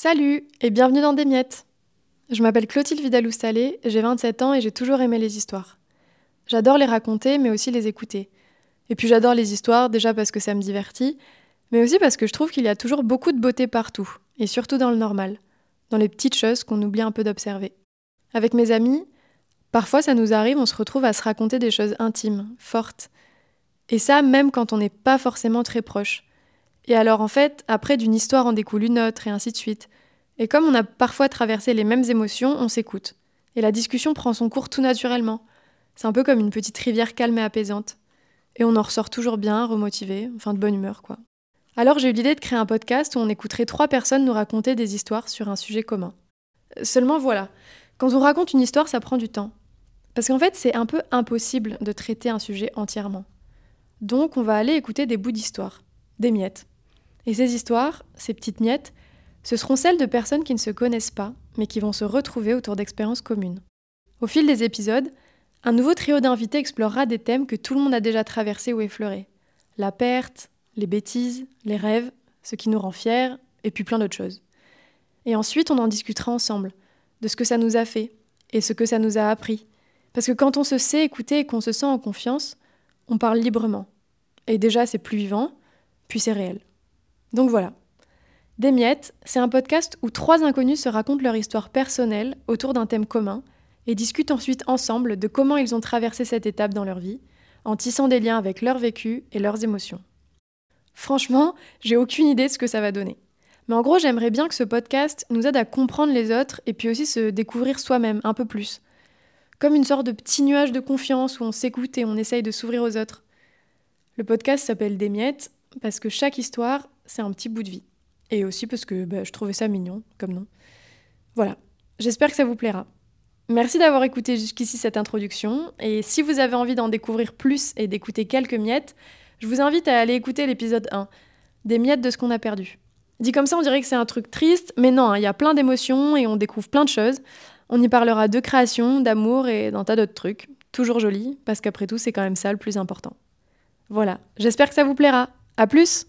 Salut et bienvenue dans Des Miettes. Je m'appelle Clotilde Vidalou-Salé, j'ai 27 ans et j'ai toujours aimé les histoires. J'adore les raconter mais aussi les écouter. Et puis j'adore les histoires déjà parce que ça me divertit, mais aussi parce que je trouve qu'il y a toujours beaucoup de beauté partout, et surtout dans le normal, dans les petites choses qu'on oublie un peu d'observer. Avec mes amis, parfois ça nous arrive, on se retrouve à se raconter des choses intimes, fortes. Et ça même quand on n'est pas forcément très proche. Et alors en fait, après d'une histoire en découle une autre et ainsi de suite. Et comme on a parfois traversé les mêmes émotions, on s'écoute. Et la discussion prend son cours tout naturellement. C'est un peu comme une petite rivière calme et apaisante. Et on en ressort toujours bien, remotivé, enfin de bonne humeur quoi. Alors j'ai eu l'idée de créer un podcast où on écouterait trois personnes nous raconter des histoires sur un sujet commun. Seulement voilà, quand on raconte une histoire, ça prend du temps. Parce qu'en fait, c'est un peu impossible de traiter un sujet entièrement. Donc on va aller écouter des bouts d'histoire, des miettes. Et ces histoires, ces petites miettes, ce seront celles de personnes qui ne se connaissent pas, mais qui vont se retrouver autour d'expériences communes. Au fil des épisodes, un nouveau trio d'invités explorera des thèmes que tout le monde a déjà traversés ou effleurés. La perte, les bêtises, les rêves, ce qui nous rend fiers, et puis plein d'autres choses. Et ensuite, on en discutera ensemble, de ce que ça nous a fait, et ce que ça nous a appris. Parce que quand on se sait écouter et qu'on se sent en confiance, on parle librement. Et déjà, c'est plus vivant, puis c'est réel. Donc voilà. Des miettes, c'est un podcast où trois inconnus se racontent leur histoire personnelle autour d'un thème commun et discutent ensuite ensemble de comment ils ont traversé cette étape dans leur vie, en tissant des liens avec leur vécu et leurs émotions. Franchement, j'ai aucune idée de ce que ça va donner. Mais en gros, j'aimerais bien que ce podcast nous aide à comprendre les autres et puis aussi se découvrir soi-même un peu plus. Comme une sorte de petit nuage de confiance où on s'écoute et on essaye de s'ouvrir aux autres. Le podcast s'appelle Des miettes parce que chaque histoire c'est un petit bout de vie. Et aussi parce que bah, je trouvais ça mignon comme nom. Voilà, j'espère que ça vous plaira. Merci d'avoir écouté jusqu'ici cette introduction, et si vous avez envie d'en découvrir plus et d'écouter quelques miettes, je vous invite à aller écouter l'épisode 1, des miettes de ce qu'on a perdu. Dit comme ça, on dirait que c'est un truc triste, mais non, hein, il y a plein d'émotions et on découvre plein de choses. On y parlera de création, d'amour et d'un tas d'autres trucs. Toujours joli, parce qu'après tout, c'est quand même ça le plus important. Voilà, j'espère que ça vous plaira. À plus!